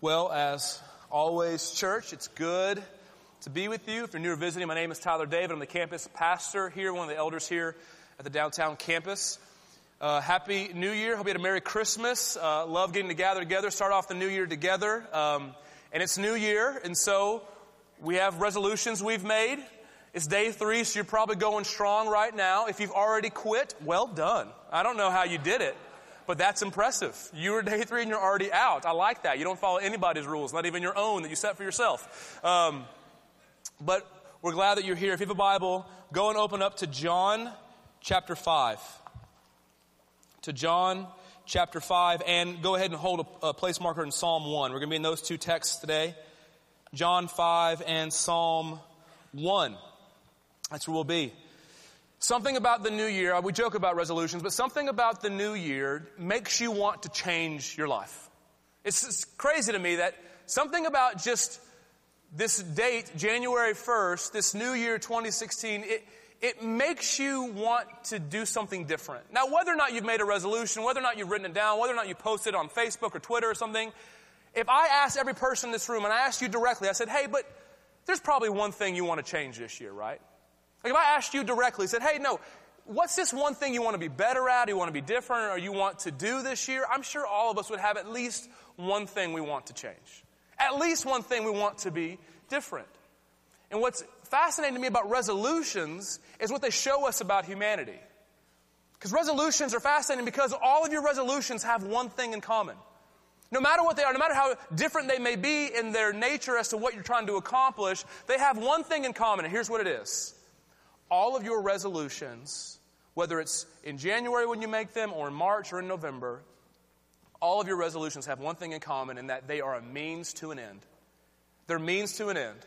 Well, as always, church, it's good to be with you. If you're new or visiting, my name is Tyler David. I'm the campus pastor here, one of the elders here at the downtown campus. Uh, happy New Year. Hope you had a Merry Christmas. Uh, love getting to gather together, start off the new year together. Um, and it's New Year, and so we have resolutions we've made. It's day three, so you're probably going strong right now. If you've already quit, well done. I don't know how you did it. But that's impressive. You were day three and you're already out. I like that. You don't follow anybody's rules, not even your own that you set for yourself. Um, but we're glad that you're here. If you have a Bible, go and open up to John chapter 5. To John chapter 5, and go ahead and hold a, a place marker in Psalm 1. We're going to be in those two texts today John 5 and Psalm 1. That's where we'll be. Something about the new year, we joke about resolutions, but something about the new year makes you want to change your life. It's, it's crazy to me that something about just this date, January 1st, this new year 2016, it, it makes you want to do something different. Now, whether or not you've made a resolution, whether or not you've written it down, whether or not you posted it on Facebook or Twitter or something, if I asked every person in this room and I asked you directly, I said, hey, but there's probably one thing you want to change this year, right? Like if I asked you directly, said, hey, no, what's this one thing you want to be better at, you want to be different, or you want to do this year? I'm sure all of us would have at least one thing we want to change. At least one thing we want to be different. And what's fascinating to me about resolutions is what they show us about humanity. Because resolutions are fascinating because all of your resolutions have one thing in common. No matter what they are, no matter how different they may be in their nature as to what you're trying to accomplish, they have one thing in common, and here's what it is all of your resolutions, whether it's in January when you make them or in March or in November, all of your resolutions have one thing in common and that they are a means to an end. They're means to an end.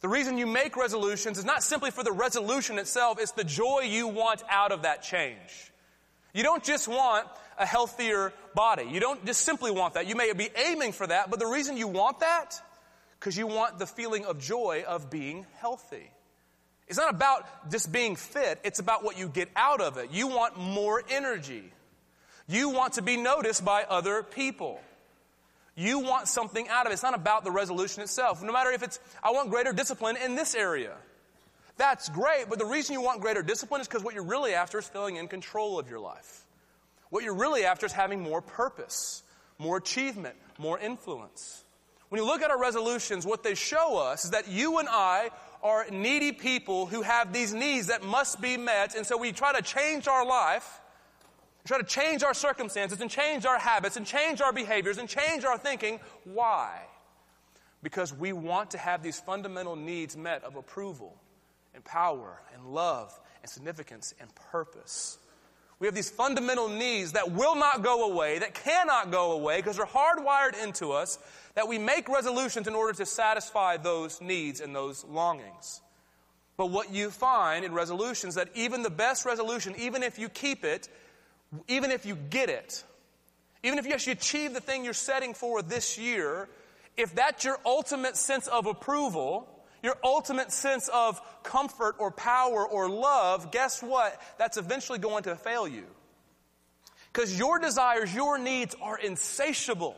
The reason you make resolutions is not simply for the resolution itself, it's the joy you want out of that change. You don't just want a healthier body. You don't just simply want that. You may be aiming for that, but the reason you want that, because you want the feeling of joy of being healthy. It's not about just being fit, it's about what you get out of it. You want more energy. You want to be noticed by other people. You want something out of it. It's not about the resolution itself. No matter if it's, I want greater discipline in this area. That's great, but the reason you want greater discipline is because what you're really after is feeling in control of your life. What you're really after is having more purpose, more achievement, more influence. When you look at our resolutions, what they show us is that you and I are needy people who have these needs that must be met. And so we try to change our life, try to change our circumstances and change our habits and change our behaviors and change our thinking. Why? Because we want to have these fundamental needs met of approval and power and love and significance and purpose. We have these fundamental needs that will not go away, that cannot go away because they're hardwired into us, that we make resolutions in order to satisfy those needs and those longings. But what you find in resolutions that even the best resolution, even if you keep it, even if you get it, even if you actually achieve the thing you're setting for this year, if that's your ultimate sense of approval, your ultimate sense of comfort or power or love, guess what? That's eventually going to fail you. Because your desires, your needs are insatiable.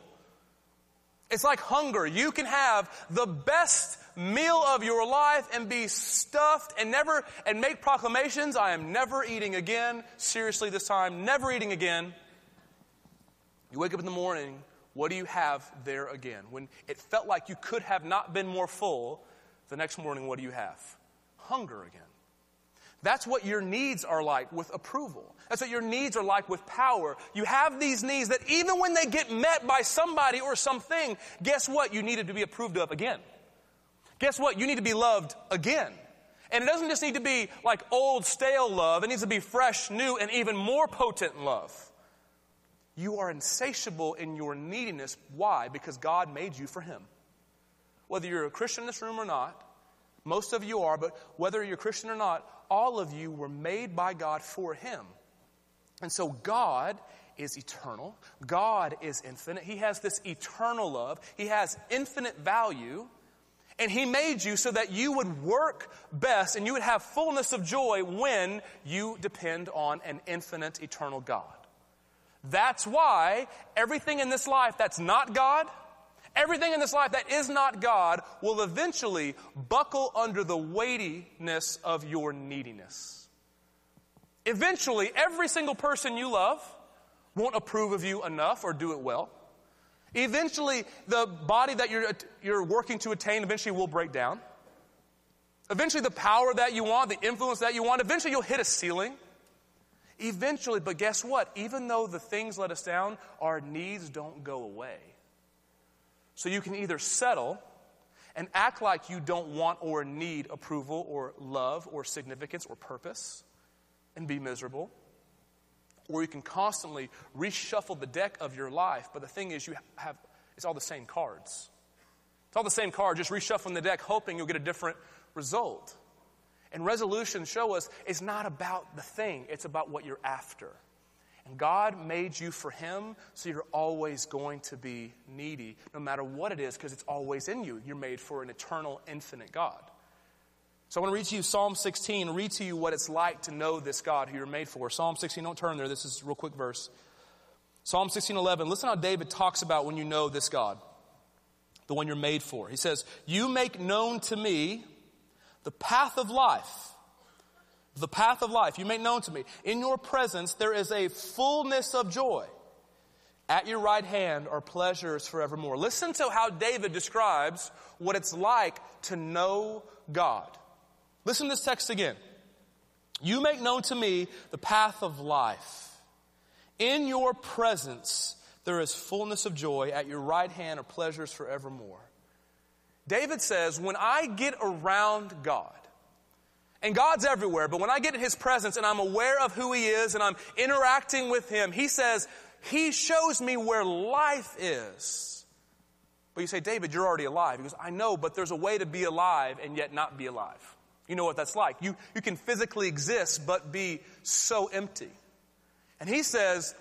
It's like hunger. You can have the best meal of your life and be stuffed and never, and make proclamations. I am never eating again. Seriously, this time, never eating again. You wake up in the morning, what do you have there again? When it felt like you could have not been more full, the next morning, what do you have? Hunger again. That's what your needs are like with approval. That's what your needs are like with power. You have these needs that even when they get met by somebody or something, guess what? You needed to be approved of again. Guess what? You need to be loved again. And it doesn't just need to be like old, stale love. It needs to be fresh, new, and even more potent love. You are insatiable in your neediness. Why? Because God made you for Him. Whether you're a Christian in this room or not, most of you are, but whether you're Christian or not, all of you were made by God for Him. And so God is eternal. God is infinite. He has this eternal love. He has infinite value. And He made you so that you would work best and you would have fullness of joy when you depend on an infinite, eternal God. That's why everything in this life that's not God, Everything in this life that is not God will eventually buckle under the weightiness of your neediness. Eventually, every single person you love won't approve of you enough or do it well. Eventually, the body that you're, you're working to attain eventually will break down. Eventually, the power that you want, the influence that you want, eventually you'll hit a ceiling. Eventually, but guess what? Even though the things let us down, our needs don't go away. So you can either settle and act like you don't want or need approval or love or significance or purpose and be miserable. Or you can constantly reshuffle the deck of your life, but the thing is, you have it's all the same cards. It's all the same card, just reshuffling the deck, hoping you'll get a different result. And resolutions show us it's not about the thing, it's about what you're after. And God made you for Him, so you're always going to be needy, no matter what it is, because it's always in you. You're made for an eternal, infinite God. So I want to read to you Psalm 16, read to you what it's like to know this God who you're made for. Psalm 16, don't turn there, this is a real quick verse. Psalm 16, 11, listen how David talks about when you know this God, the one you're made for. He says, You make known to me the path of life. The path of life you make known to me. In your presence there is a fullness of joy. At your right hand are pleasures forevermore. Listen to how David describes what it's like to know God. Listen to this text again. You make known to me the path of life. In your presence there is fullness of joy. At your right hand are pleasures forevermore. David says, when I get around God, and God's everywhere, but when I get in His presence and I'm aware of who He is and I'm interacting with Him, He says, He shows me where life is. But you say, David, you're already alive. He goes, I know, but there's a way to be alive and yet not be alive. You know what that's like. You, you can physically exist but be so empty. And He says,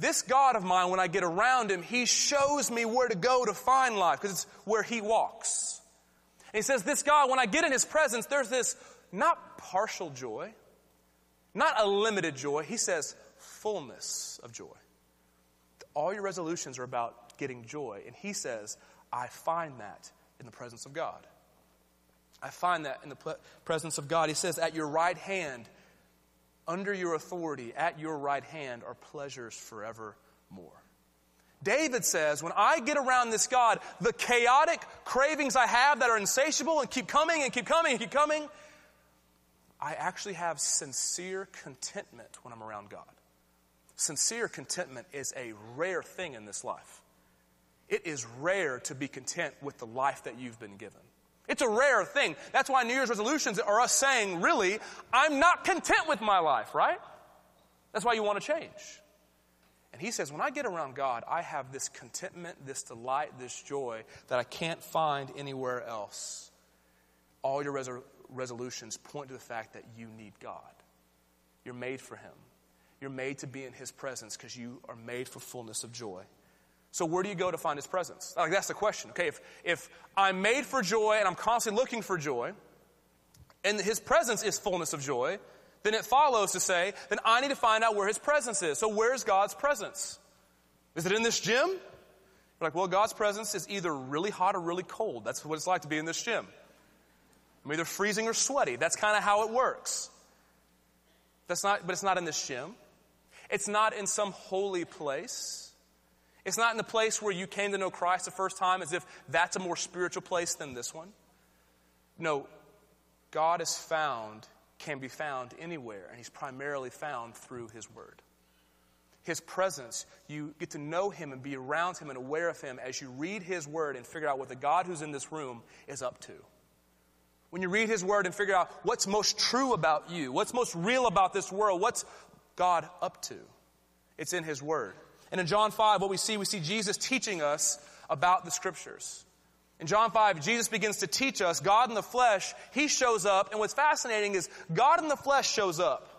this God of mine, when I get around him, he shows me where to go to find life because it's where he walks. And he says, This God, when I get in his presence, there's this not partial joy, not a limited joy. He says, fullness of joy. All your resolutions are about getting joy. And he says, I find that in the presence of God. I find that in the presence of God. He says, At your right hand, under your authority, at your right hand, are pleasures forevermore. David says, when I get around this God, the chaotic cravings I have that are insatiable and keep coming and keep coming and keep coming, I actually have sincere contentment when I'm around God. Sincere contentment is a rare thing in this life. It is rare to be content with the life that you've been given. It's a rare thing. That's why New Year's resolutions are us saying, really, I'm not content with my life, right? That's why you want to change. And he says, when I get around God, I have this contentment, this delight, this joy that I can't find anywhere else. All your res- resolutions point to the fact that you need God. You're made for Him. You're made to be in His presence because you are made for fullness of joy. So where do you go to find his presence? Like that's the question. Okay, if if I'm made for joy and I'm constantly looking for joy, and his presence is fullness of joy, then it follows to say, then I need to find out where his presence is. So where's God's presence? Is it in this gym? You're like, well, God's presence is either really hot or really cold. That's what it's like to be in this gym. I'm either freezing or sweaty. That's kind of how it works. That's not, but it's not in this gym. It's not in some holy place. It's not in the place where you came to know Christ the first time as if that's a more spiritual place than this one. No, God is found, can be found anywhere, and He's primarily found through His Word. His presence, you get to know Him and be around Him and aware of Him as you read His Word and figure out what the God who's in this room is up to. When you read His Word and figure out what's most true about you, what's most real about this world, what's God up to, it's in His Word. And in John 5, what we see, we see Jesus teaching us about the scriptures. In John 5, Jesus begins to teach us God in the flesh, He shows up, and what's fascinating is God in the flesh shows up.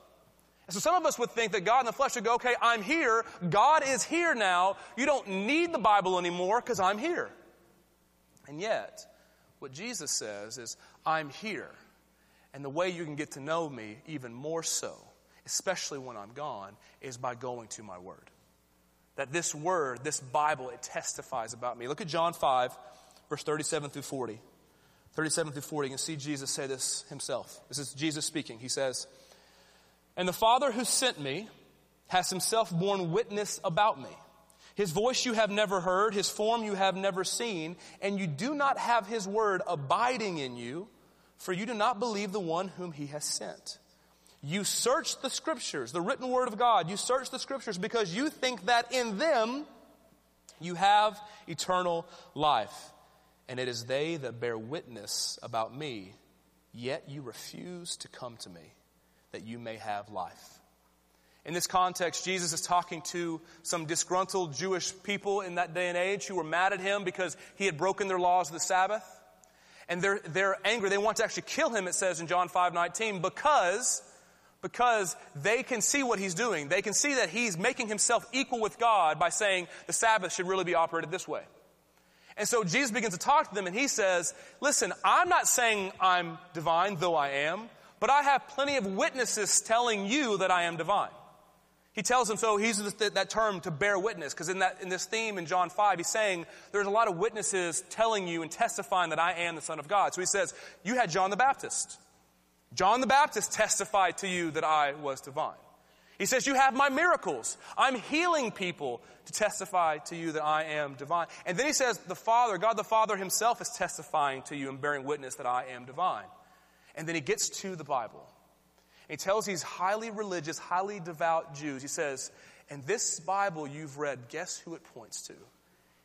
And so some of us would think that God in the flesh would go, okay, I'm here, God is here now, you don't need the Bible anymore because I'm here. And yet, what Jesus says is, I'm here. And the way you can get to know me even more so, especially when I'm gone, is by going to my word. that this word, this Bible, it testifies about me. Look at John 5, verse 37 through 40. 37 through 40, you can see Jesus say this himself. This is Jesus speaking. He says, And the Father who sent me has himself borne witness about me. His voice you have never heard, his form you have never seen, and you do not have his word abiding in you, for you do not believe the one whom he has sent. You search the scriptures, the written word of God. You search the scriptures because you think that in them you have eternal life. And it is they that bear witness about me, yet you refuse to come to me that you may have life. In this context, Jesus is talking to some disgruntled Jewish people in that day and age who were mad at him because he had broken their laws of the Sabbath. And they're, they're angry. They want to actually kill him, it says in John 5 19, because because they can see what he's doing. They can see that he's making himself equal with God by saying the Sabbath should really be operated this way. And so Jesus begins to talk to them and he says, listen, I'm not saying I'm divine, though I am, but I have plenty of witnesses telling you that I am divine. He tells them, so he uses that term to bear witness, because in, that, in this theme in John 5, he's saying there's a lot of witnesses telling you and testifying that I am the Son of God. So he says, you had John the Baptist. John the Baptist testified to you that I was divine. He says, You have my miracles. I'm healing people to testify to you that I am divine. And then he says, The Father, God the Father himself is testifying to you and bearing witness that I am divine. And then he gets to the Bible. He tells these highly religious, highly devout Jews, he says, And this Bible you've read, guess who it points to?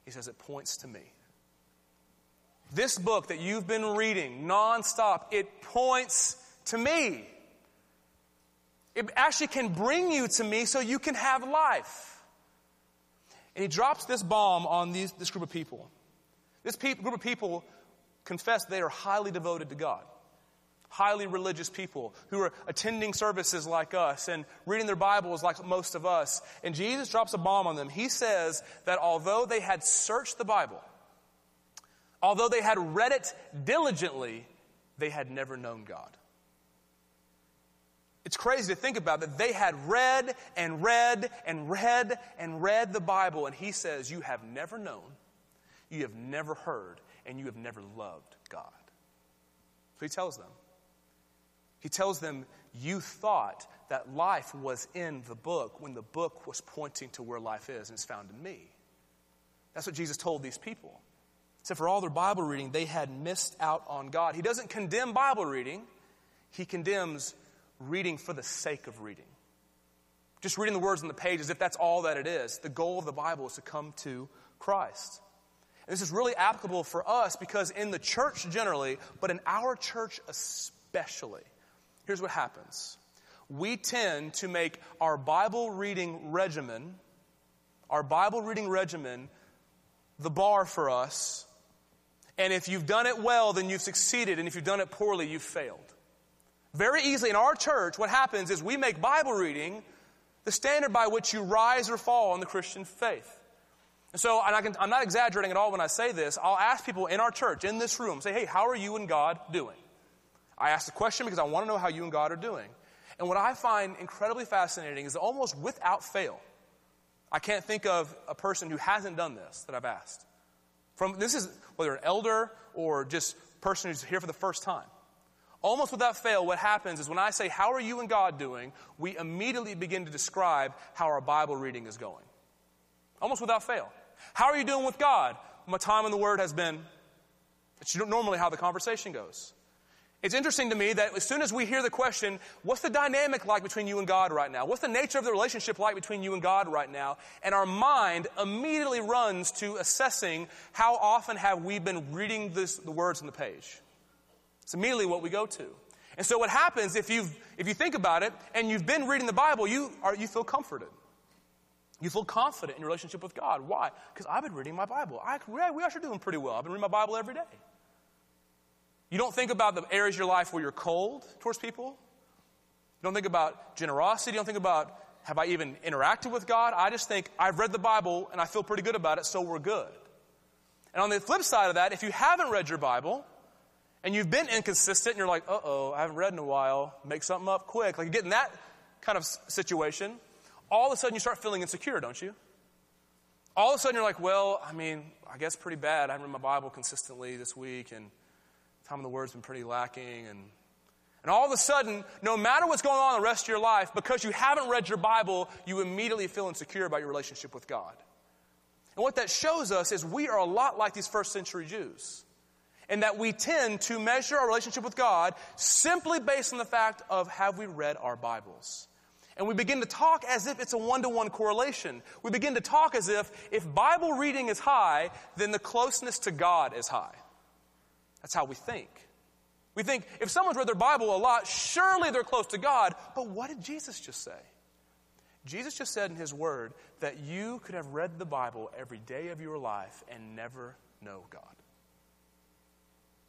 He says, It points to me. This book that you've been reading nonstop, it points to me. It actually can bring you to me so you can have life. And he drops this bomb on these, this group of people. This pe- group of people confess they are highly devoted to God, highly religious people who are attending services like us and reading their Bibles like most of us. And Jesus drops a bomb on them. He says that although they had searched the Bible, although they had read it diligently, they had never known God. It's crazy to think about that they had read and read and read and read the Bible, and he says, You have never known, you have never heard, and you have never loved God. So he tells them. He tells them, You thought that life was in the book when the book was pointing to where life is, and it's found in me. That's what Jesus told these people. So, for all their Bible reading, they had missed out on God. He doesn't condemn Bible reading, he condemns reading for the sake of reading. Just reading the words on the page as if that's all that it is. The goal of the Bible is to come to Christ. And this is really applicable for us because in the church generally, but in our church especially, here's what happens. We tend to make our Bible reading regimen, our Bible reading regimen, the bar for us. And if you've done it well, then you've succeeded. And if you've done it poorly, you've failed. Very easily in our church, what happens is we make Bible reading the standard by which you rise or fall in the Christian faith. And so, and I can, I'm not exaggerating at all when I say this. I'll ask people in our church, in this room, say, hey, how are you and God doing? I ask the question because I want to know how you and God are doing. And what I find incredibly fascinating is almost without fail, I can't think of a person who hasn't done this that I've asked. From this is whether an elder or just person who's here for the first time. Almost without fail, what happens is when I say, How are you and God doing? we immediately begin to describe how our Bible reading is going. Almost without fail. How are you doing with God? My time in the Word has been. It's normally how the conversation goes. It's interesting to me that as soon as we hear the question, what's the dynamic like between you and God right now? What's the nature of the relationship like between you and God right now? And our mind immediately runs to assessing how often have we been reading this, the words on the page. It's immediately what we go to. And so what happens if you if you think about it and you've been reading the Bible, you are you feel comforted. You feel confident in your relationship with God. Why? Because I've been reading my Bible. I, we are doing pretty well. I've been reading my Bible every day. You don't think about the areas of your life where you're cold towards people. You don't think about generosity. You don't think about have I even interacted with God. I just think I've read the Bible and I feel pretty good about it, so we're good. And on the flip side of that, if you haven't read your Bible, and you've been inconsistent and you're like, uh oh, I haven't read in a while, make something up quick. Like you get in that kind of situation, all of a sudden you start feeling insecure, don't you? all of a sudden you're like, well, I mean, I guess pretty bad. I haven't read my Bible consistently this week, and time of the word's been pretty lacking, and and all of a sudden, no matter what's going on the rest of your life, because you haven't read your Bible, you immediately feel insecure about your relationship with God. And what that shows us is we are a lot like these first century Jews. And that we tend to measure our relationship with God simply based on the fact of have we read our Bibles? And we begin to talk as if it's a one to one correlation. We begin to talk as if if Bible reading is high, then the closeness to God is high. That's how we think. We think if someone's read their Bible a lot, surely they're close to God. But what did Jesus just say? Jesus just said in his word that you could have read the Bible every day of your life and never know God.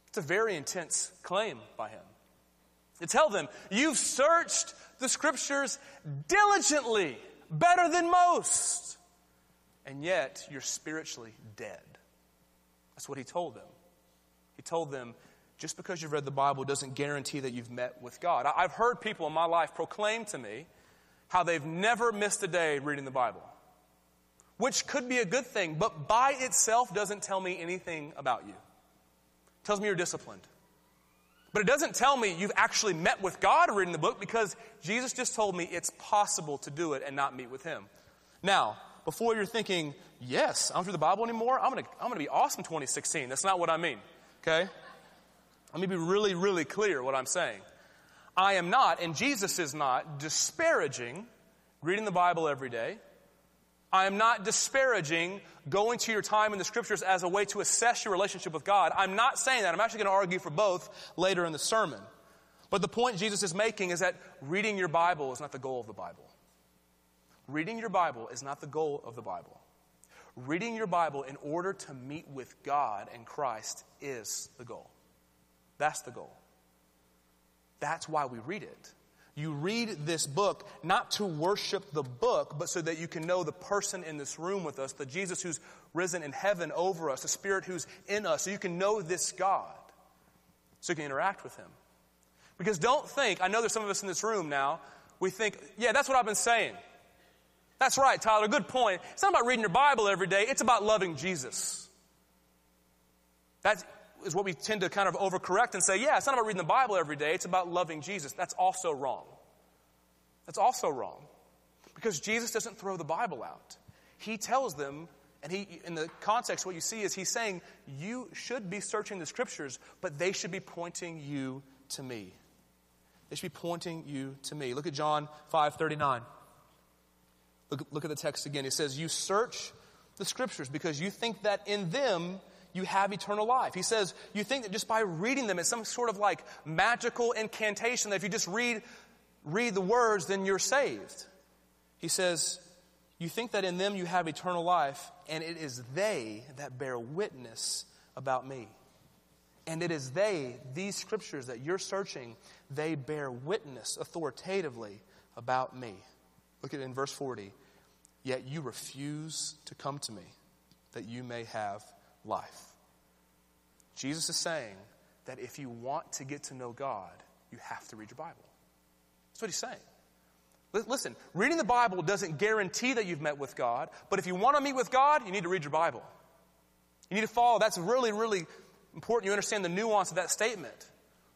It's a very intense claim by him. To tell them, you've searched the scriptures diligently, better than most, and yet you're spiritually dead. That's what he told them. Told them, just because you've read the Bible doesn't guarantee that you've met with God. I've heard people in my life proclaim to me how they've never missed a day reading the Bible, which could be a good thing, but by itself doesn't tell me anything about you. It tells me you're disciplined. But it doesn't tell me you've actually met with God reading the book because Jesus just told me it's possible to do it and not meet with Him. Now, before you're thinking, yes, I don't read the Bible anymore, I'm going to I'm going to be awesome 2016. That's not what I mean, okay? Let me be really, really clear what I'm saying. I am not, and Jesus is not, disparaging reading the Bible every day. I am not disparaging going to your time in the scriptures as a way to assess your relationship with God. I'm not saying that. I'm actually going to argue for both later in the sermon. But the point Jesus is making is that reading your Bible is not the goal of the Bible. Reading your Bible is not the goal of the Bible. Reading your Bible in order to meet with God and Christ is the goal. That's the goal. That's why we read it. You read this book not to worship the book, but so that you can know the person in this room with us, the Jesus who's risen in heaven over us, the Spirit who's in us, so you can know this God, so you can interact with Him. Because don't think, I know there's some of us in this room now, we think, yeah, that's what I've been saying. That's right, Tyler, good point. It's not about reading your Bible every day, it's about loving Jesus. That's, what we tend to kind of overcorrect and say, yeah, it's not about reading the Bible every day, it's about loving Jesus. That's also wrong. That's also wrong. Because Jesus doesn't throw the Bible out. He tells them, and he, in the context, what you see is he's saying, you should be searching the scriptures, but they should be pointing you to me. They should be pointing you to me. Look at John 5 39. Look, look at the text again. It says, You search the scriptures because you think that in them you have eternal life. He says, you think that just by reading them, it's some sort of like magical incantation that if you just read, read the words, then you're saved. He says, you think that in them you have eternal life, and it is they that bear witness about me. And it is they, these scriptures that you're searching, they bear witness authoritatively about me. Look at it in verse 40. Yet you refuse to come to me that you may have life. Jesus is saying that if you want to get to know God, you have to read your Bible. That's what he's saying. Listen, reading the Bible doesn't guarantee that you've met with God, but if you want to meet with God, you need to read your Bible. You need to follow. That's really, really important. You understand the nuance of that statement.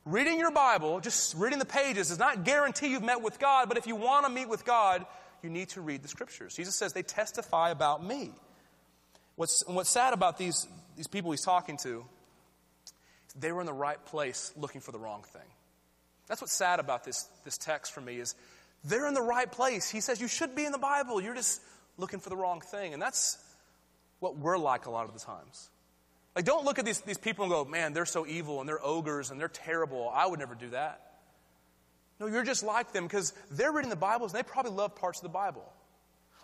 Reading your Bible, just reading the pages, does not guarantee you've met with God, but if you want to meet with God, you need to read the Scriptures. Jesus says they testify about me. What's, what's sad about these, these people he's talking to they were in the right place looking for the wrong thing. That's what's sad about this, this text for me is they're in the right place. He says you should be in the Bible. You're just looking for the wrong thing. And that's what we're like a lot of the times. Like, don't look at these, these people and go, man, they're so evil and they're ogres and they're terrible. I would never do that. No, you're just like them because they're reading the Bibles and they probably love parts of the Bible.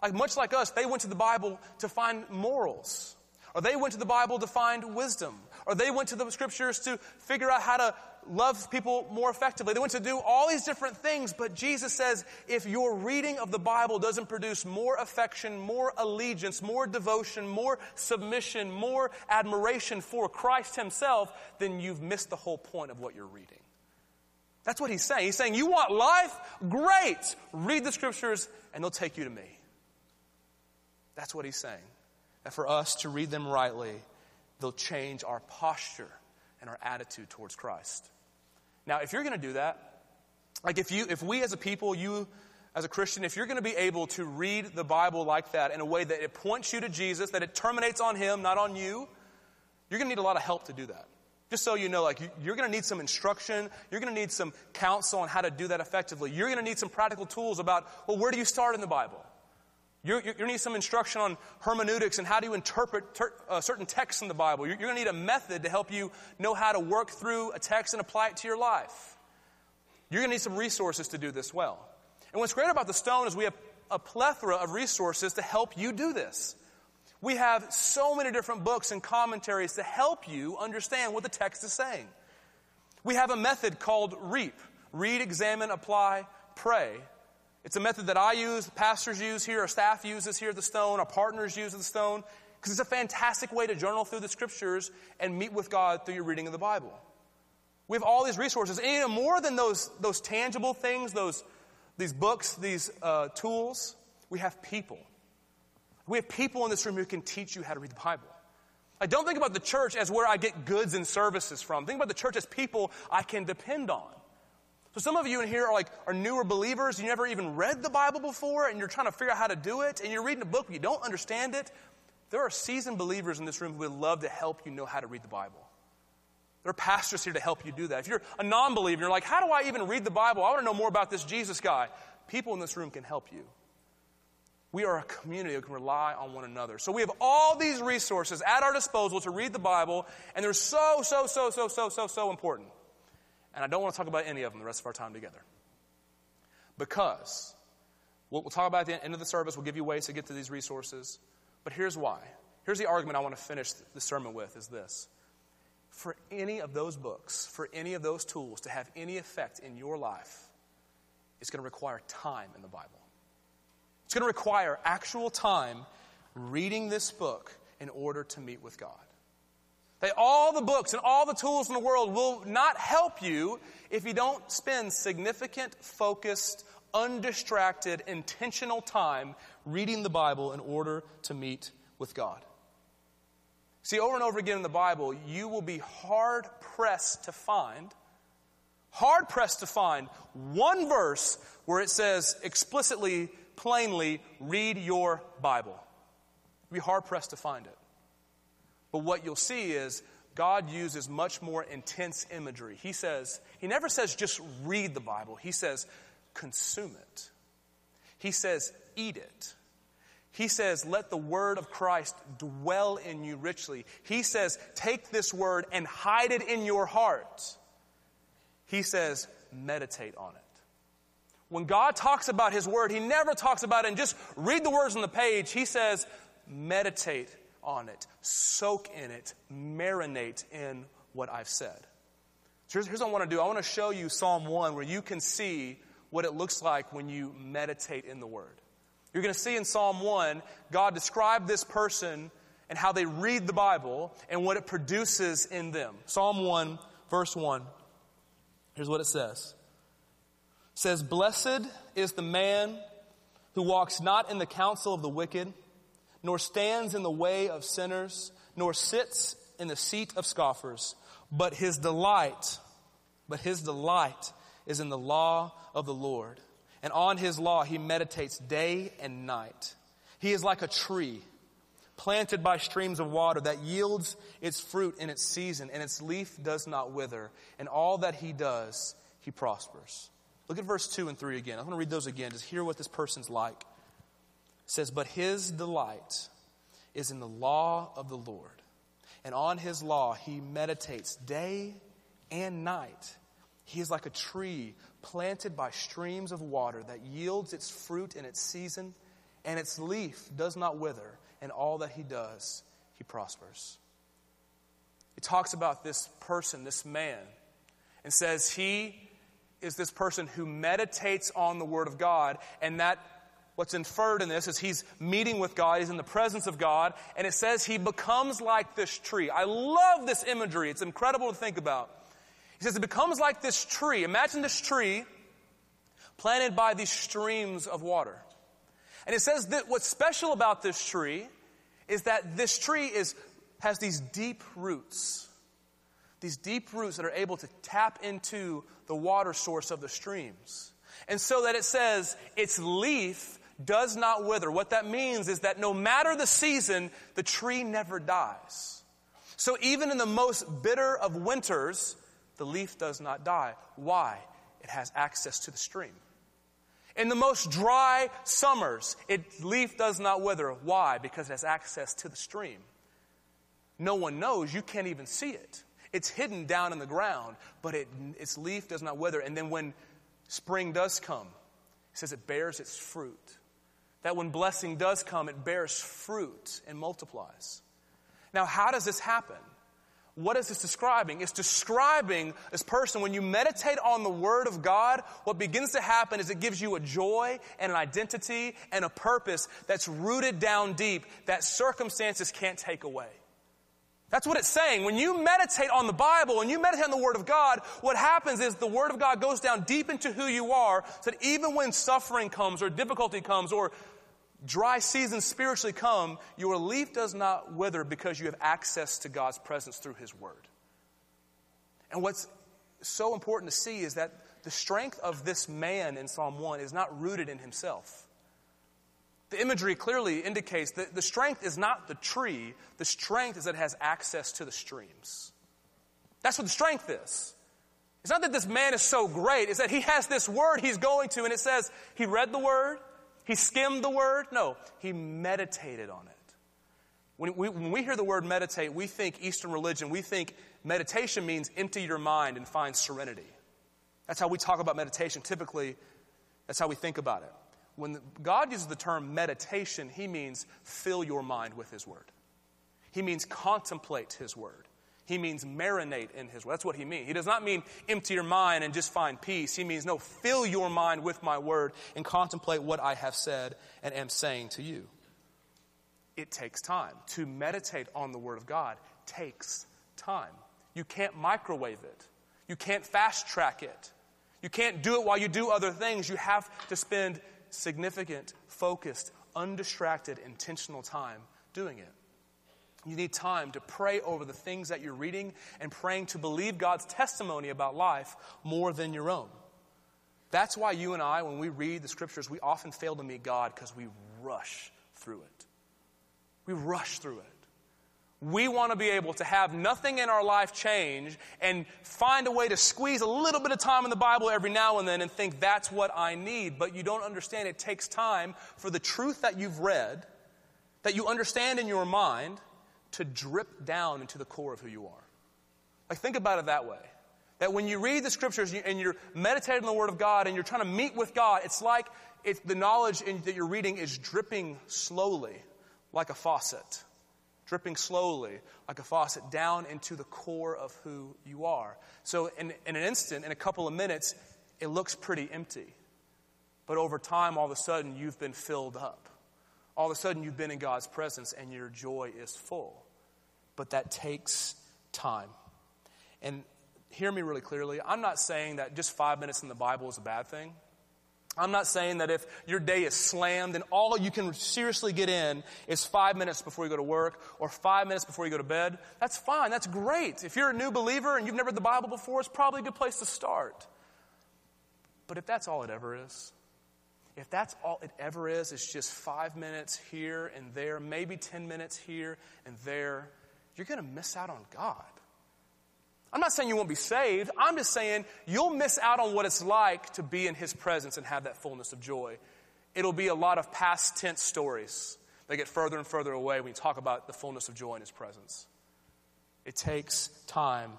Like, much like us, they went to the Bible to find morals. Or they went to the Bible to find wisdom. Or they went to the scriptures to figure out how to love people more effectively. They went to do all these different things, but Jesus says if your reading of the Bible doesn't produce more affection, more allegiance, more devotion, more submission, more admiration for Christ Himself, then you've missed the whole point of what you're reading. That's what He's saying. He's saying, You want life? Great! Read the scriptures, and they'll take you to me. That's what He's saying. And for us to read them rightly, they'll change our posture and our attitude towards Christ. Now, if you're going to do that, like if you, if we as a people, you as a Christian, if you're going to be able to read the Bible like that in a way that it points you to Jesus, that it terminates on Him, not on you, you're going to need a lot of help to do that. Just so you know, like you're going to need some instruction. You're going to need some counsel on how to do that effectively. You're going to need some practical tools about, well, where do you start in the Bible? You're, you're going to need some instruction on hermeneutics and how do you interpret ter- uh, certain texts in the Bible. You're, you're going to need a method to help you know how to work through a text and apply it to your life. You're going to need some resources to do this well. And what's great about the stone is we have a plethora of resources to help you do this. We have so many different books and commentaries to help you understand what the text is saying. We have a method called REAP read, examine, apply, pray. It's a method that I use, pastors use here, our staff uses here at the Stone, our partners use at the Stone, because it's a fantastic way to journal through the scriptures and meet with God through your reading of the Bible. We have all these resources, and even more than those, those tangible things, those, these books, these uh, tools, we have people. We have people in this room who can teach you how to read the Bible. I don't think about the church as where I get goods and services from. Think about the church as people I can depend on. So some of you in here are like are newer believers. You never even read the Bible before, and you're trying to figure out how to do it. And you're reading a book, but you don't understand it. There are seasoned believers in this room who would love to help you know how to read the Bible. There are pastors here to help you do that. If you're a non-believer, you're like, how do I even read the Bible? I want to know more about this Jesus guy. People in this room can help you. We are a community that can rely on one another. So we have all these resources at our disposal to read the Bible, and they're so, so, so, so, so, so, so important. And I don't want to talk about any of them the rest of our time together. Because what we'll talk about at the end of the service, we'll give you ways to get to these resources. But here's why. Here's the argument I want to finish the sermon with is this. For any of those books, for any of those tools to have any effect in your life, it's going to require time in the Bible. It's going to require actual time reading this book in order to meet with God. That all the books and all the tools in the world will not help you if you don't spend significant, focused, undistracted, intentional time reading the Bible in order to meet with God. See, over and over again in the Bible, you will be hard pressed to find, hard pressed to find one verse where it says explicitly plainly, read your Bible. You'll be hard pressed to find it. But what you'll see is God uses much more intense imagery. He says, He never says just read the Bible, He says consume it. He says eat it. He says, let the word of Christ dwell in you richly. He says, take this word and hide it in your heart. He says, meditate on it. When God talks about His Word, He never talks about it and just read the words on the page. He says, meditate on it, soak in it, marinate in what I've said. So here's, here's what I want to do I want to show you Psalm 1 where you can see what it looks like when you meditate in the Word. You're going to see in Psalm 1, God describe this person and how they read the Bible and what it produces in them. Psalm 1, verse 1. Here's what it says says, Blessed is the man who walks not in the counsel of the wicked, nor stands in the way of sinners, nor sits in the seat of scoffers, but his delight, but his delight is in the law of the Lord. And on his law he meditates day and night. He is like a tree planted by streams of water that yields its fruit in its season, and its leaf does not wither. And all that he does, he prospers. Look at verse 2 and 3 again. I'm going to read those again. Just hear what this person's like. Says, But his delight is in the law of the Lord, and on his law he meditates day and night. He is like a tree planted by streams of water that yields its fruit in its season, and its leaf does not wither, and all that he does, he prospers. He talks about this person, this man, and says he is this person who meditates on the Word of God, and that what's inferred in this is he's meeting with God, he's in the presence of God, and it says he becomes like this tree. I love this imagery, it's incredible to think about. He says it becomes like this tree. Imagine this tree planted by these streams of water. And it says that what's special about this tree is that this tree is, has these deep roots. These deep roots that are able to tap into the water source of the streams. And so that it says its leaf does not wither. What that means is that no matter the season, the tree never dies. So even in the most bitter of winters, the leaf does not die. Why? It has access to the stream. In the most dry summers, its leaf does not wither. Why? Because it has access to the stream. No one knows. You can't even see it. It's hidden down in the ground, but it, its leaf does not wither. And then when spring does come, it says it bears its fruit. That when blessing does come, it bears fruit and multiplies. Now, how does this happen? What is this describing? It's describing this person, when you meditate on the Word of God, what begins to happen is it gives you a joy and an identity and a purpose that's rooted down deep that circumstances can't take away. That's what it's saying. When you meditate on the Bible and you meditate on the Word of God, what happens is the Word of God goes down deep into who you are so that even when suffering comes or difficulty comes or dry seasons spiritually come, your leaf does not wither because you have access to God's presence through His Word. And what's so important to see is that the strength of this man in Psalm 1 is not rooted in himself. The imagery clearly indicates that the strength is not the tree, the strength is that it has access to the streams. That's what the strength is. It's not that this man is so great, it's that he has this word he's going to, and it says he read the word, he skimmed the word. No, he meditated on it. When we, when we hear the word meditate, we think Eastern religion, we think meditation means empty your mind and find serenity. That's how we talk about meditation. Typically, that's how we think about it. When God uses the term meditation, he means fill your mind with his word. He means contemplate his word. He means marinate in His word. That's what He means. He does not mean empty your mind and just find peace. He means, no, fill your mind with my word and contemplate what I have said and am saying to you. It takes time. To meditate on the Word of God takes time. You can't microwave it, you can't fast track it. You can't do it while you do other things. You have to spend significant, focused, undistracted, intentional time doing it. You need time to pray over the things that you're reading and praying to believe God's testimony about life more than your own. That's why you and I, when we read the scriptures, we often fail to meet God because we rush through it. We rush through it. We want to be able to have nothing in our life change and find a way to squeeze a little bit of time in the Bible every now and then and think that's what I need. But you don't understand it takes time for the truth that you've read, that you understand in your mind, to drip down into the core of who you are. Like, think about it that way. That when you read the scriptures and you're meditating on the Word of God and you're trying to meet with God, it's like it's the knowledge that you're reading is dripping slowly, like a faucet. Dripping slowly, like a faucet, down into the core of who you are. So, in, in an instant, in a couple of minutes, it looks pretty empty. But over time, all of a sudden, you've been filled up. All of a sudden, you've been in God's presence and your joy is full but that takes time. And hear me really clearly. I'm not saying that just five minutes in the Bible is a bad thing. I'm not saying that if your day is slammed and all you can seriously get in is five minutes before you go to work or five minutes before you go to bed. That's fine. That's great. If you're a new believer and you've never read the Bible before, it's probably a good place to start. But if that's all it ever is, if that's all it ever is, it's just five minutes here and there, maybe 10 minutes here and there, you're going to miss out on God. I'm not saying you won't be saved. I'm just saying you'll miss out on what it's like to be in His presence and have that fullness of joy. It'll be a lot of past tense stories that get further and further away when you talk about the fullness of joy in His presence. It takes time.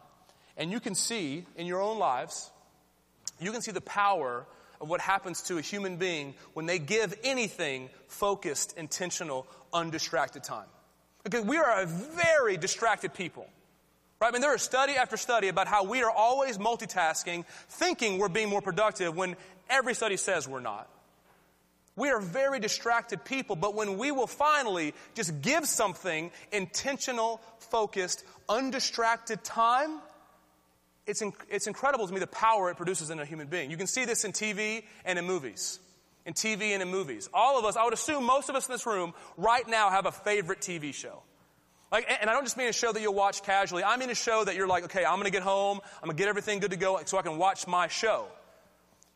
And you can see in your own lives, you can see the power of what happens to a human being when they give anything focused, intentional, undistracted time. Because we are a very distracted people. Right? I mean, there is study after study about how we are always multitasking, thinking we're being more productive when every study says we're not. We are very distracted people, but when we will finally just give something intentional, focused, undistracted time, it's, in, it's incredible to me the power it produces in a human being. You can see this in TV and in movies. in TV and in movies. All of us, I would assume most of us in this room right now have a favorite TV show. Like, and I don't just mean a show that you'll watch casually. I mean a show that you're like, okay, I'm going to get home, I'm going to get everything good to go so I can watch my show.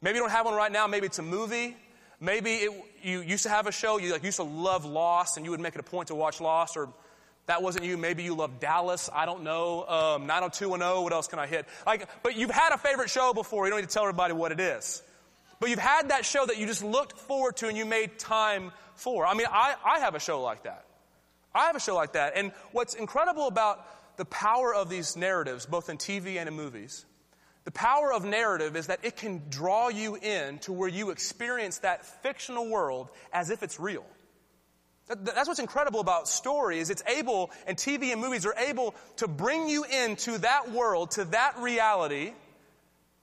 Maybe you don't have one right now. Maybe it's a movie. Maybe it, you used to have a show. You like used to love Lost, and you would make it a point to watch Lost. Or that wasn't you. Maybe you love Dallas. I don't know. Um, 90210. What else can I hit? Like, but you've had a favorite show before. You don't need to tell everybody what it is. But you've had that show that you just looked forward to and you made time for. I mean, I, I have a show like that. I have a show like that. And what's incredible about the power of these narratives, both in TV and in movies, the power of narrative is that it can draw you in to where you experience that fictional world as if it's real. That's what's incredible about story is it's able, and TV and movies are able to bring you into that world, to that reality,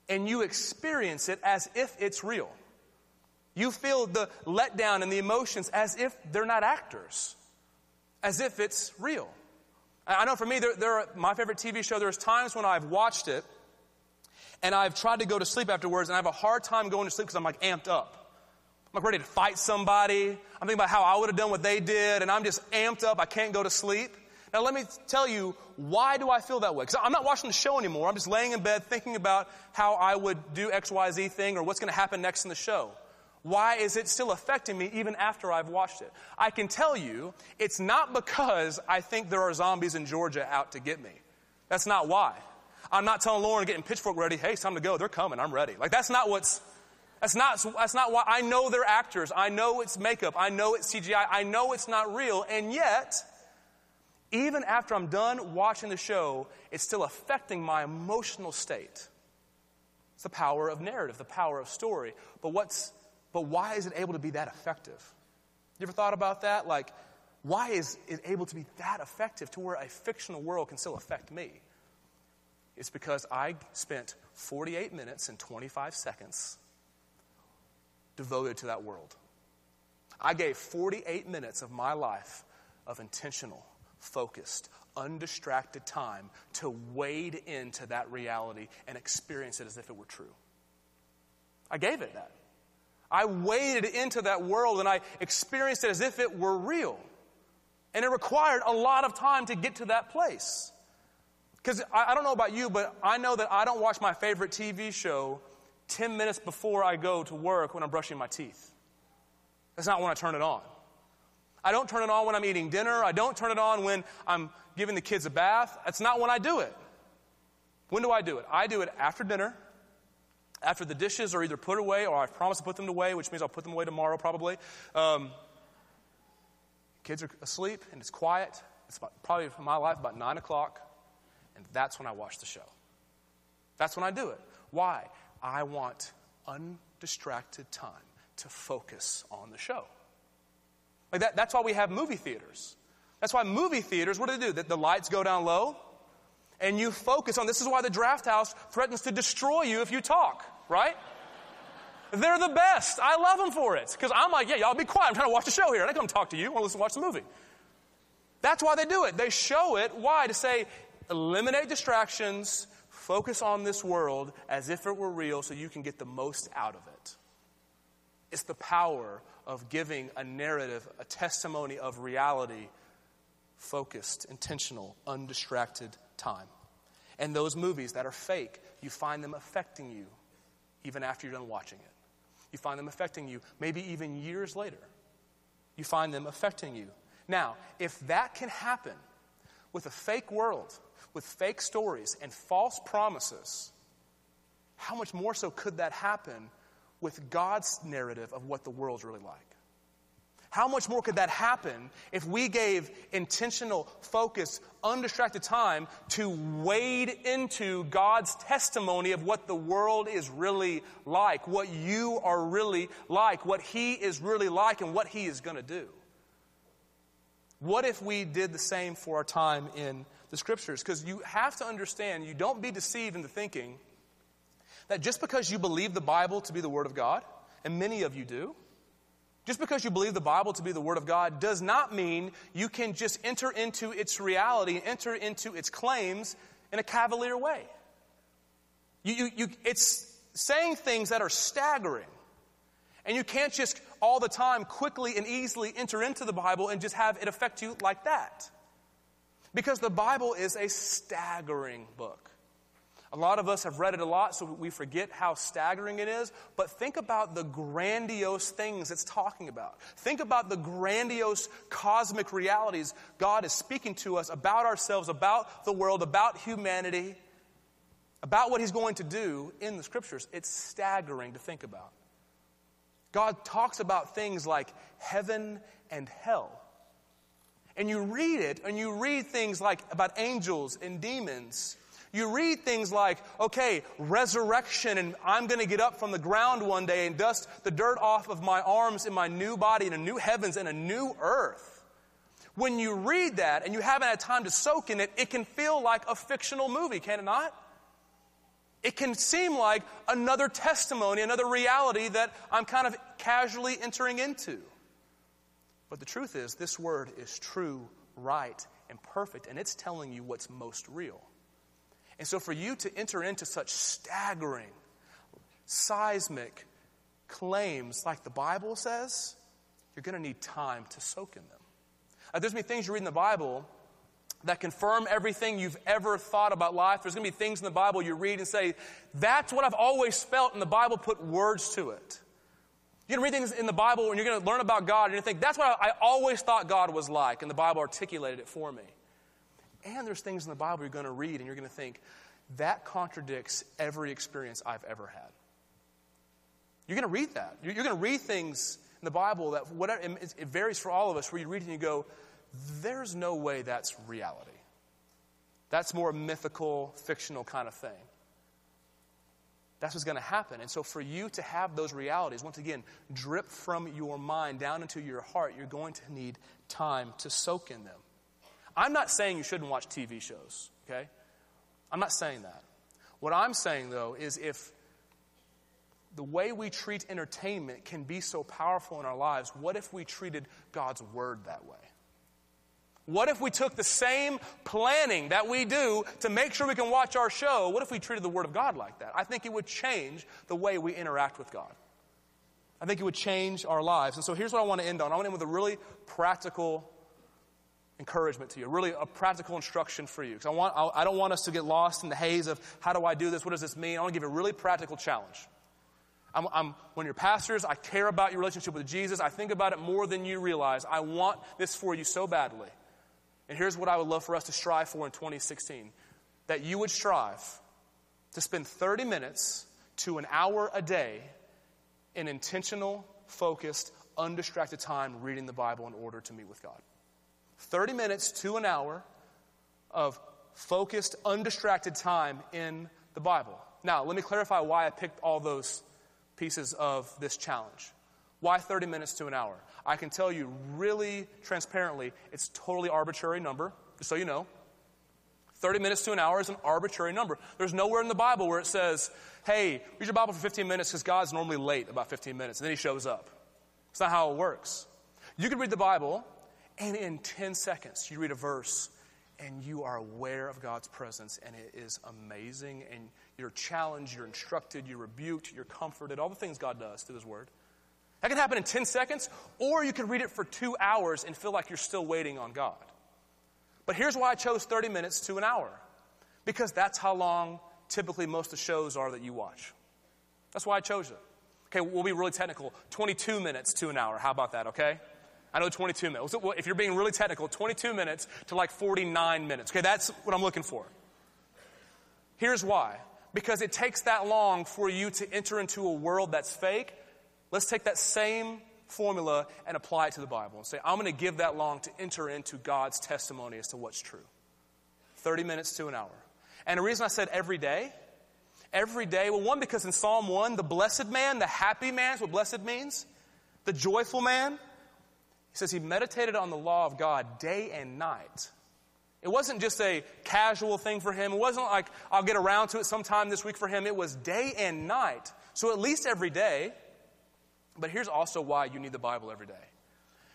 and you experience it as if it's real. You feel the letdown and the emotions as if they're not actors, as if it's real. I know for me, there, there are, my favorite TV show, there's times when I've watched it and I've tried to go to sleep afterwards and I have a hard time going to sleep because I'm like amped up. I'm ready to fight somebody. I'm thinking about how I would have done what they did and I'm just amped up. I can't go to sleep. Now let me tell you, why do I feel that way? Because I'm not watching the show anymore. I'm just laying in bed thinking about how I would do XYZ thing or what's going to happen next in the show. Why is it still affecting me even after I've watched it? I can tell you, it's not because I think there are zombies in Georgia out to get me. That's not why. I'm not telling Lauren getting pitchfork ready, hey, it's time to go. They're coming. I'm ready. Like, that's not what's, that's not, that's not why. I know they're actors. I know it's makeup. I know it's CGI. I know it's not real. And yet, even after I'm done watching the show, it's still affecting my emotional state. It's the power of narrative, the power of story. But what's, but why is it able to be that effective? You ever thought about that? Like, why is it able to be that effective to where a fictional world can still affect me? It's because I spent 48 minutes and 25 seconds devoted to that world. I gave 48 minutes of my life of intentional, focused, undistracted time to wade into that reality and experience it as if it were true. I gave it that. I waded into that world and I experienced it as if it were real. And it required a lot of time to get to that place. Because I, I don't know about you, but I know that I don't watch my favorite TV show 10 minutes before I go to work when I'm brushing my teeth. That's not when I turn it on. I don't turn it on when I'm eating dinner. I don't turn it on when I'm giving the kids a bath. That's not when I do it. When do I do it? I do it after dinner, after the dishes are either put away or I've promised to put them away, which means I'll put them away tomorrow probably. Um, kids are asleep and it's quiet. It's about, probably for my life about 9 o'clock. And that's when I watch the show. That's when I do it. Why? I want undistracted time to focus on the show. Like that, that's why we have movie theaters. That's why movie theaters, what do they do? The, the lights go down low and you focus on this is why the draft house threatens to destroy you if you talk, right? They're the best. I love them for it. Because I'm like, yeah, y'all be quiet. I'm trying to watch the show here. I don't come talk to you. I want to watch the movie. That's why they do it. They show it. Why? To say, eliminate distractions, focus on this world as if it were real so you can get the most out of it. It's the power of giving a narrative, a testimony of reality, focused, intentional, undistracted time. And those movies that are fake, you find them affecting you even after you're done watching it. You find them affecting you maybe even years later. You find them affecting you. Now, if that can happen with a fake world, with fake stories and false promises, how much more so could that happen with God's narrative of what the world's really like? How much more could that happen if we gave intentional, focused, undistracted time to wade into God's testimony of what the world is really like, what you are really like, what He is really like, and what He is going to do? What if we did the same for our time in the scriptures because you have to understand, you don't be deceived into thinking that just because you believe the Bible to be the Word of God, and many of you do, just because you believe the Bible to be the Word of God does not mean you can just enter into its reality, enter into its claims in a cavalier way. You, you, you, it's saying things that are staggering And you can't just all the time quickly and easily enter into the Bible and just have it affect you like that. Because the Bible is a staggering book. A lot of us have read it a lot, so we forget how staggering it is. But think about the grandiose things it's talking about. Think about the grandiose cosmic realities God is speaking to us about ourselves, about the world, about humanity, about what He's going to do in the Scriptures. It's staggering to think about. God talks about things like heaven and hell. And you read it, and you read things like about angels and demons. You read things like, okay, resurrection, and I'm going to get up from the ground one day and dust the dirt off of my arms in my new body in a new heavens and a new earth. When you read that and you haven't had time to soak in it, it can feel like a fictional movie, can it not? It can seem like another testimony, another reality that I'm kind of casually entering into. But the truth is, this word is true, right, and perfect, and it's telling you what's most real. And so, for you to enter into such staggering, seismic claims like the Bible says, you're going to need time to soak in them. Uh, there's going to be things you read in the Bible that confirm everything you've ever thought about life. There's going to be things in the Bible you read and say, that's what I've always felt, and the Bible put words to it. You're going to read things in the Bible and you're going to learn about God, and you're going to think, that's what I always thought God was like, and the Bible articulated it for me. And there's things in the Bible you're going to read, and you're going to think, that contradicts every experience I've ever had. You're going to read that. You're going to read things in the Bible that whatever, it varies for all of us, where you read it and you go, there's no way that's reality. That's more mythical, fictional kind of thing. That's what's going to happen. And so, for you to have those realities, once again, drip from your mind down into your heart, you're going to need time to soak in them. I'm not saying you shouldn't watch TV shows, okay? I'm not saying that. What I'm saying, though, is if the way we treat entertainment can be so powerful in our lives, what if we treated God's Word that way? What if we took the same planning that we do to make sure we can watch our show? What if we treated the Word of God like that? I think it would change the way we interact with God. I think it would change our lives. And so here's what I want to end on. I want to end with a really practical encouragement to you, really a practical instruction for you. Because I, want, I don't want us to get lost in the haze of how do I do this? What does this mean? I want to give you a really practical challenge. I'm, I'm, when you're pastors, I care about your relationship with Jesus. I think about it more than you realize. I want this for you so badly. And here's what I would love for us to strive for in 2016 that you would strive to spend 30 minutes to an hour a day in intentional, focused, undistracted time reading the Bible in order to meet with God. 30 minutes to an hour of focused, undistracted time in the Bible. Now, let me clarify why I picked all those pieces of this challenge. Why 30 minutes to an hour? I can tell you really transparently, it's totally arbitrary number, just so you know. 30 minutes to an hour is an arbitrary number. There's nowhere in the Bible where it says, hey, read your Bible for 15 minutes because God's normally late about 15 minutes, and then he shows up. It's not how it works. You can read the Bible, and in 10 seconds, you read a verse, and you are aware of God's presence, and it is amazing, and you're challenged, you're instructed, you're rebuked, you're comforted, all the things God does through His Word. That can happen in 10 seconds, or you can read it for two hours and feel like you're still waiting on God. But here's why I chose 30 minutes to an hour because that's how long typically most of the shows are that you watch. That's why I chose it. Okay, we'll be really technical 22 minutes to an hour. How about that, okay? I know 22 minutes. If you're being really technical, 22 minutes to like 49 minutes. Okay, that's what I'm looking for. Here's why because it takes that long for you to enter into a world that's fake Let's take that same formula and apply it to the Bible and say, I'm going to give that long to enter into God's testimony as to what's true. 30 minutes to an hour. And the reason I said every day, every day, well, one, because in Psalm 1, the blessed man, the happy man is what blessed means, the joyful man, he says he meditated on the law of God day and night. It wasn't just a casual thing for him. It wasn't like I'll get around to it sometime this week for him. It was day and night. So at least every day, but here's also why you need the Bible every day.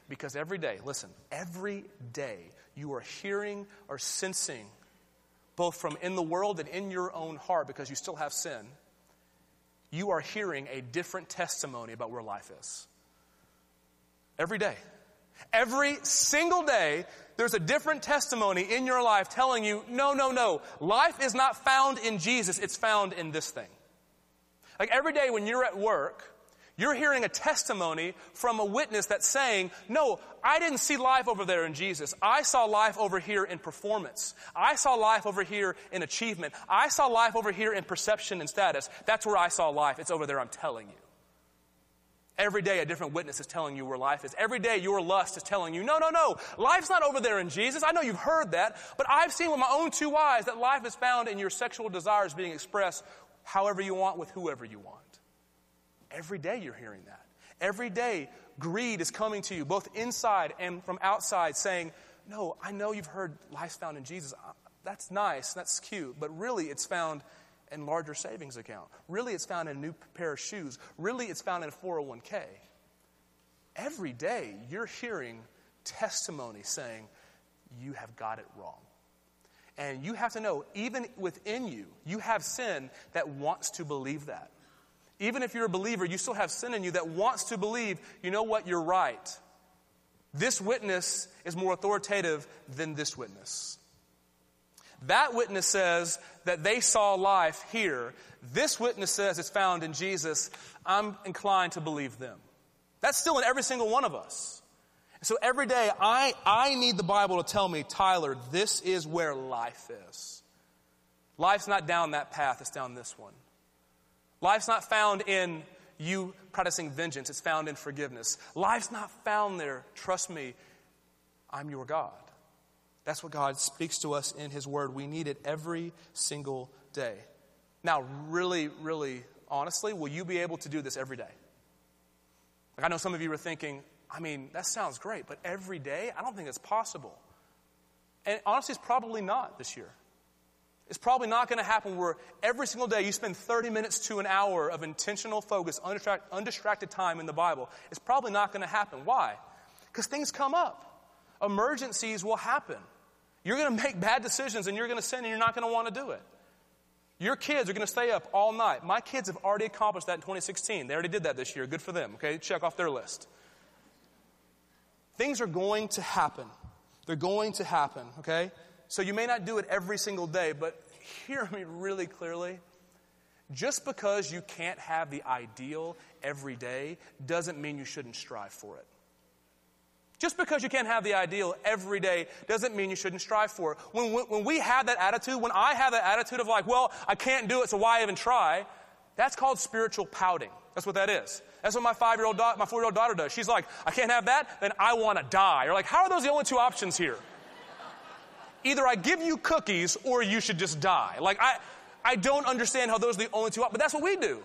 Because every day, listen, every day you are hearing or sensing, both from in the world and in your own heart, because you still have sin, you are hearing a different testimony about where life is. Every day. Every single day, there's a different testimony in your life telling you, no, no, no. Life is not found in Jesus, it's found in this thing. Like every day when you're at work, you're hearing a testimony from a witness that's saying, No, I didn't see life over there in Jesus. I saw life over here in performance. I saw life over here in achievement. I saw life over here in perception and status. That's where I saw life. It's over there, I'm telling you. Every day, a different witness is telling you where life is. Every day, your lust is telling you, no, no, no, life's not over there in Jesus. I know you've heard that, but I've seen with my own two eyes that life is found in your sexual desires being expressed however you want with whoever you want. Every day you're hearing that. Every day, greed is coming to you, both inside and from outside, saying, No, I know you've heard life's found in Jesus. That's nice, that's cute, but really it's found in larger savings account. Really it's found in a new pair of shoes. Really it's found in a 401k. Every day you're hearing testimony saying, You have got it wrong. And you have to know, even within you, you have sin that wants to believe that. Even if you're a believer, you still have sin in you that wants to believe, you know what, you're right. This witness is more authoritative than this witness. That witness says that they saw life here. This witness says it's found in Jesus. I'm inclined to believe them. That's still in every single one of us. So every day, I, I need the Bible to tell me, Tyler, this is where life is. Life's not down that path, it's down this one. Life's not found in you practicing vengeance, it's found in forgiveness. Life's not found there. Trust me, I'm your God. That's what God speaks to us in His Word. We need it every single day. Now, really, really honestly, will you be able to do this every day? Like I know some of you are thinking, I mean, that sounds great, but every day? I don't think it's possible. And honestly, it's probably not this year. It's probably not going to happen where every single day you spend 30 minutes to an hour of intentional focus, undistracted, undistracted time in the Bible. It's probably not going to happen. Why? Because things come up, emergencies will happen. You're going to make bad decisions and you're going to sin and you're not going to want to do it. Your kids are going to stay up all night. My kids have already accomplished that in 2016. They already did that this year. Good for them, okay? Check off their list. Things are going to happen. They're going to happen, okay? So you may not do it every single day, but hear me really clearly. Just because you can't have the ideal every day doesn't mean you shouldn't strive for it. Just because you can't have the ideal every day doesn't mean you shouldn't strive for it. When, when, we have that attitude, when I have that attitude of like, well, I can't do it, so why even try? That's called spiritual pouting. That's what that is. That's what my five year old, da- my four year old daughter does. She's like, I can't have that, then I want to die. You're like, how are those the only two options here? Either I give you cookies or you should just die. Like, I, I don't understand how those are the only two, but that's what we do.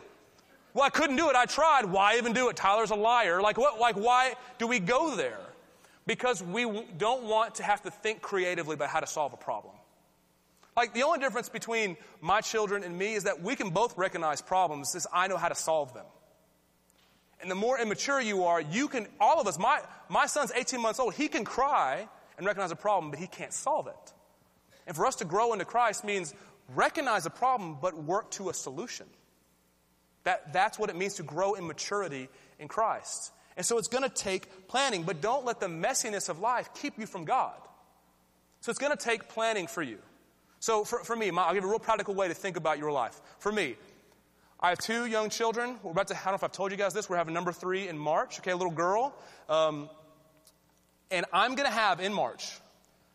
Well, I couldn't do it. I tried. Why even do it? Tyler's a liar. Like, what, like, why do we go there? Because we don't want to have to think creatively about how to solve a problem. Like, the only difference between my children and me is that we can both recognize problems, is I know how to solve them. And the more immature you are, you can, all of us, my, my son's 18 months old, he can cry and recognize a problem, but he can't solve it. And for us to grow into Christ means recognize a problem, but work to a solution. That, that's what it means to grow in maturity in Christ. And so it's going to take planning, but don't let the messiness of life keep you from God. So it's going to take planning for you. So for, for me, I'll give a real practical way to think about your life. For me, I have two young children. We're about to, I don't know if I've told you guys this, we're having number three in March, okay, a little girl. Um, and I'm going to have in March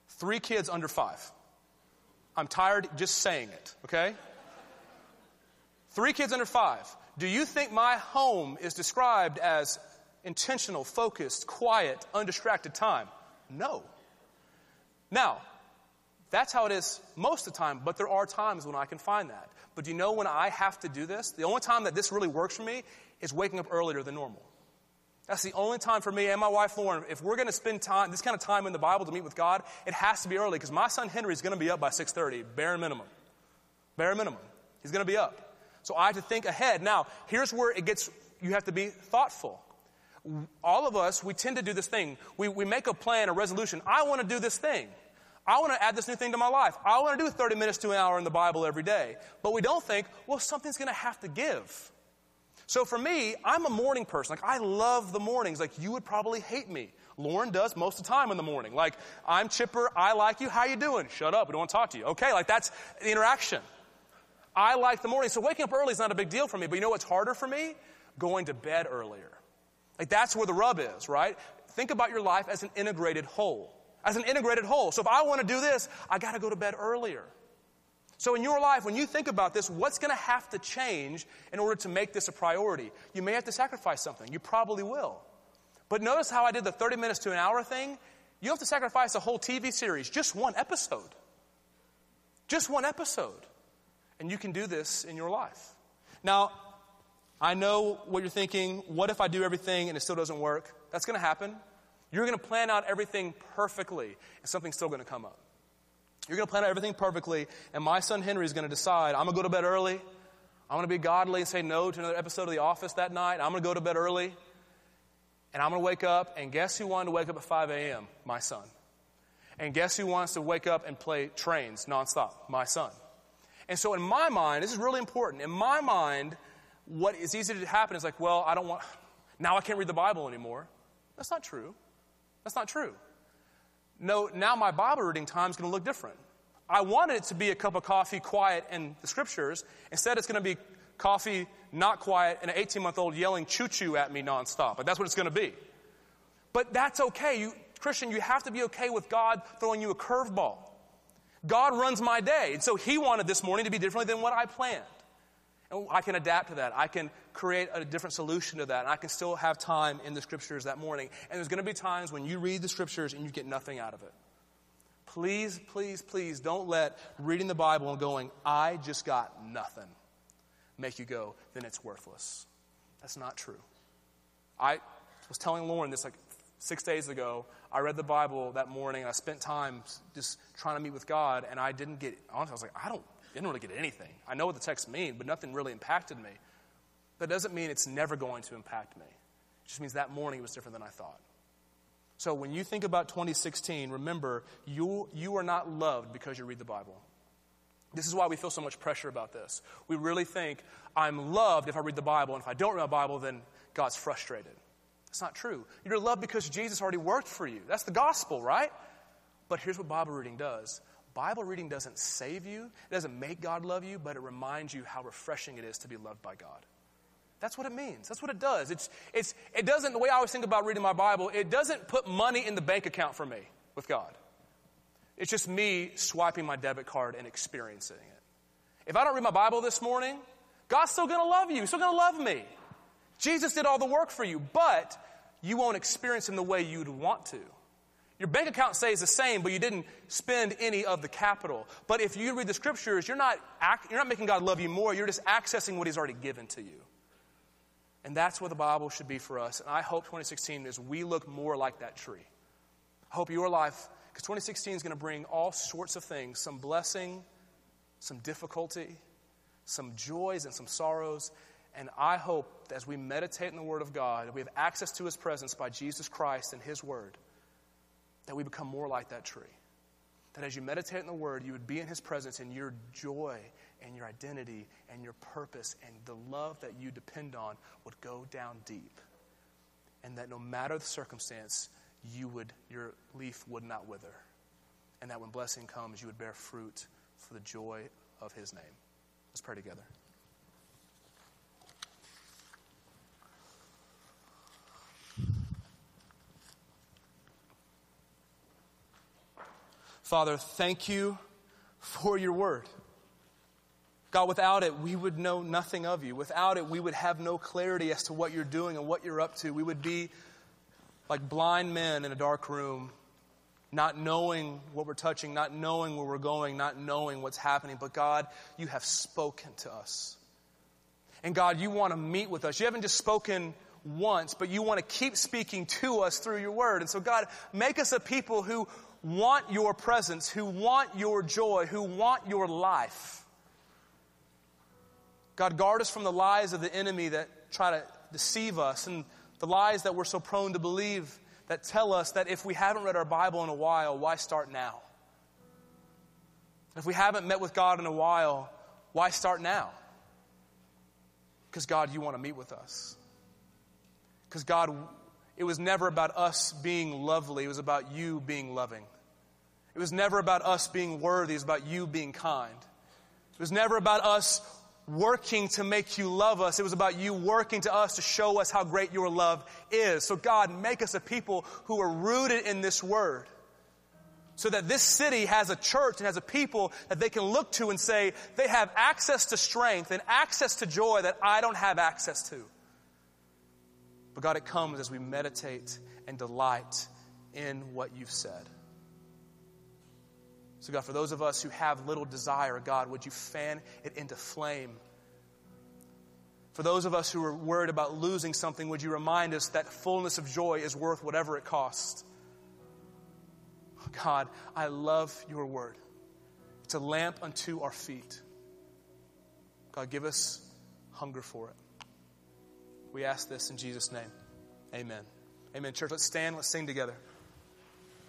three kids under five. I'm tired just saying it, okay? Three kids under five. Do you think my home is described as intentional, focused, quiet, undistracted time? No. Now, that's how it is most of the time, but there are times when I can find that. But do you know when I have to do this? The only time that this really works for me is waking up earlier than normal. That's the only time for me and my wife Lauren, if we're going to spend time, this kind of time in the Bible to meet with God, it has to be early because my son Henry is going to be up by 6.30, bare minimum. Bare minimum. He's going to be up. So I have to think ahead. Now, here's where it gets, you have to be thoughtful. All of us, we tend to do this thing. We, we make a plan, a resolution. I want to do this thing. I want to add this new thing to my life. I want to do 30 minutes to an hour in the Bible every day. But we don't think, well, something's going to have to give. So for me, I'm a morning person. Like, I love the mornings. Like, you would probably hate me. Lauren does most of the time in the morning. Like, I'm chipper. I like you. How you doing? Shut up. We don't want to talk to you. Okay, like that's the interaction. I like the morning. So waking up early is not a big deal for me. But you know what's harder for me? Going to bed earlier. Like, that's where the rub is, right? Think about your life as an integrated whole. As an integrated whole. So if I want to do this, I got to go to bed earlier. So, in your life, when you think about this, what's going to have to change in order to make this a priority? You may have to sacrifice something. You probably will. But notice how I did the 30 minutes to an hour thing? You have to sacrifice a whole TV series, just one episode. Just one episode. And you can do this in your life. Now, I know what you're thinking. What if I do everything and it still doesn't work? That's going to happen. You're going to plan out everything perfectly, and something's still going to come up. You're going to plan out everything perfectly, and my son Henry is going to decide I'm going to go to bed early. I'm going to be godly and say no to another episode of The Office that night. I'm going to go to bed early. And I'm going to wake up, and guess who wanted to wake up at 5 a.m.? My son. And guess who wants to wake up and play trains nonstop? My son. And so, in my mind, this is really important. In my mind, what is easy to happen is like, well, I don't want, now I can't read the Bible anymore. That's not true. That's not true. No, now my Bible reading time is going to look different. I wanted it to be a cup of coffee, quiet, and the scriptures. Instead, it's going to be coffee, not quiet, and an 18 month old yelling choo choo at me nonstop. But that's what it's going to be. But that's okay. You, Christian, you have to be okay with God throwing you a curveball. God runs my day. And so He wanted this morning to be differently than what I planned. And I can adapt to that. I can create a different solution to that. And I can still have time in the scriptures that morning. And there's going to be times when you read the scriptures and you get nothing out of it. Please, please, please don't let reading the Bible and going, I just got nothing, make you go, then it's worthless. That's not true. I was telling Lauren this like six days ago. I read the Bible that morning and I spent time just trying to meet with God, and I didn't get, honestly, I was like, I don't, didn't really get anything. I know what the text mean, but nothing really impacted me. That doesn't mean it's never going to impact me. It just means that morning was different than I thought. So when you think about 2016, remember, you, you are not loved because you read the Bible. This is why we feel so much pressure about this. We really think, I'm loved if I read the Bible, and if I don't read the Bible, then God's frustrated. That's not true. You're loved because Jesus already worked for you. That's the gospel, right? But here's what Bible reading does Bible reading doesn't save you, it doesn't make God love you, but it reminds you how refreshing it is to be loved by God. That's what it means. That's what it does. It's, it's, it doesn't, the way I always think about reading my Bible, it doesn't put money in the bank account for me with God. It's just me swiping my debit card and experiencing it. If I don't read my Bible this morning, God's still going to love you. He's still going to love me. Jesus did all the work for you, but you won't experience Him the way you'd want to. Your bank account stays the same, but you didn't spend any of the capital. But if you read the scriptures, you're not, act, you're not making God love you more, you're just accessing what He's already given to you. And that's what the Bible should be for us. And I hope 2016 is we look more like that tree. I hope your life, because 2016 is going to bring all sorts of things some blessing, some difficulty, some joys, and some sorrows. And I hope that as we meditate in the Word of God, we have access to His presence by Jesus Christ and His Word, that we become more like that tree. That as you meditate in the Word, you would be in His presence and your joy and your identity and your purpose and the love that you depend on would go down deep. And that no matter the circumstance, you would, your leaf would not wither. And that when blessing comes, you would bear fruit for the joy of his name. Let's pray together. Father, thank you for your word. God, without it, we would know nothing of you. Without it, we would have no clarity as to what you're doing and what you're up to. We would be like blind men in a dark room, not knowing what we're touching, not knowing where we're going, not knowing what's happening. But God, you have spoken to us. And God, you want to meet with us. You haven't just spoken once, but you want to keep speaking to us through your word. And so, God, make us a people who want your presence, who want your joy, who want your life. God, guard us from the lies of the enemy that try to deceive us and the lies that we're so prone to believe that tell us that if we haven't read our Bible in a while, why start now? If we haven't met with God in a while, why start now? Because, God, you want to meet with us. Because, God, it was never about us being lovely, it was about you being loving. It was never about us being worthy, it was about you being kind. It was never about us working to make you love us. It was about you working to us to show us how great your love is. So, God, make us a people who are rooted in this word. So that this city has a church and has a people that they can look to and say, they have access to strength and access to joy that I don't have access to. But God, it comes as we meditate and delight in what you've said. So, God, for those of us who have little desire, God, would you fan it into flame? For those of us who are worried about losing something, would you remind us that fullness of joy is worth whatever it costs? God, I love your word. It's a lamp unto our feet. God, give us hunger for it. We ask this in Jesus' name. Amen. Amen. Church, let's stand, let's sing together.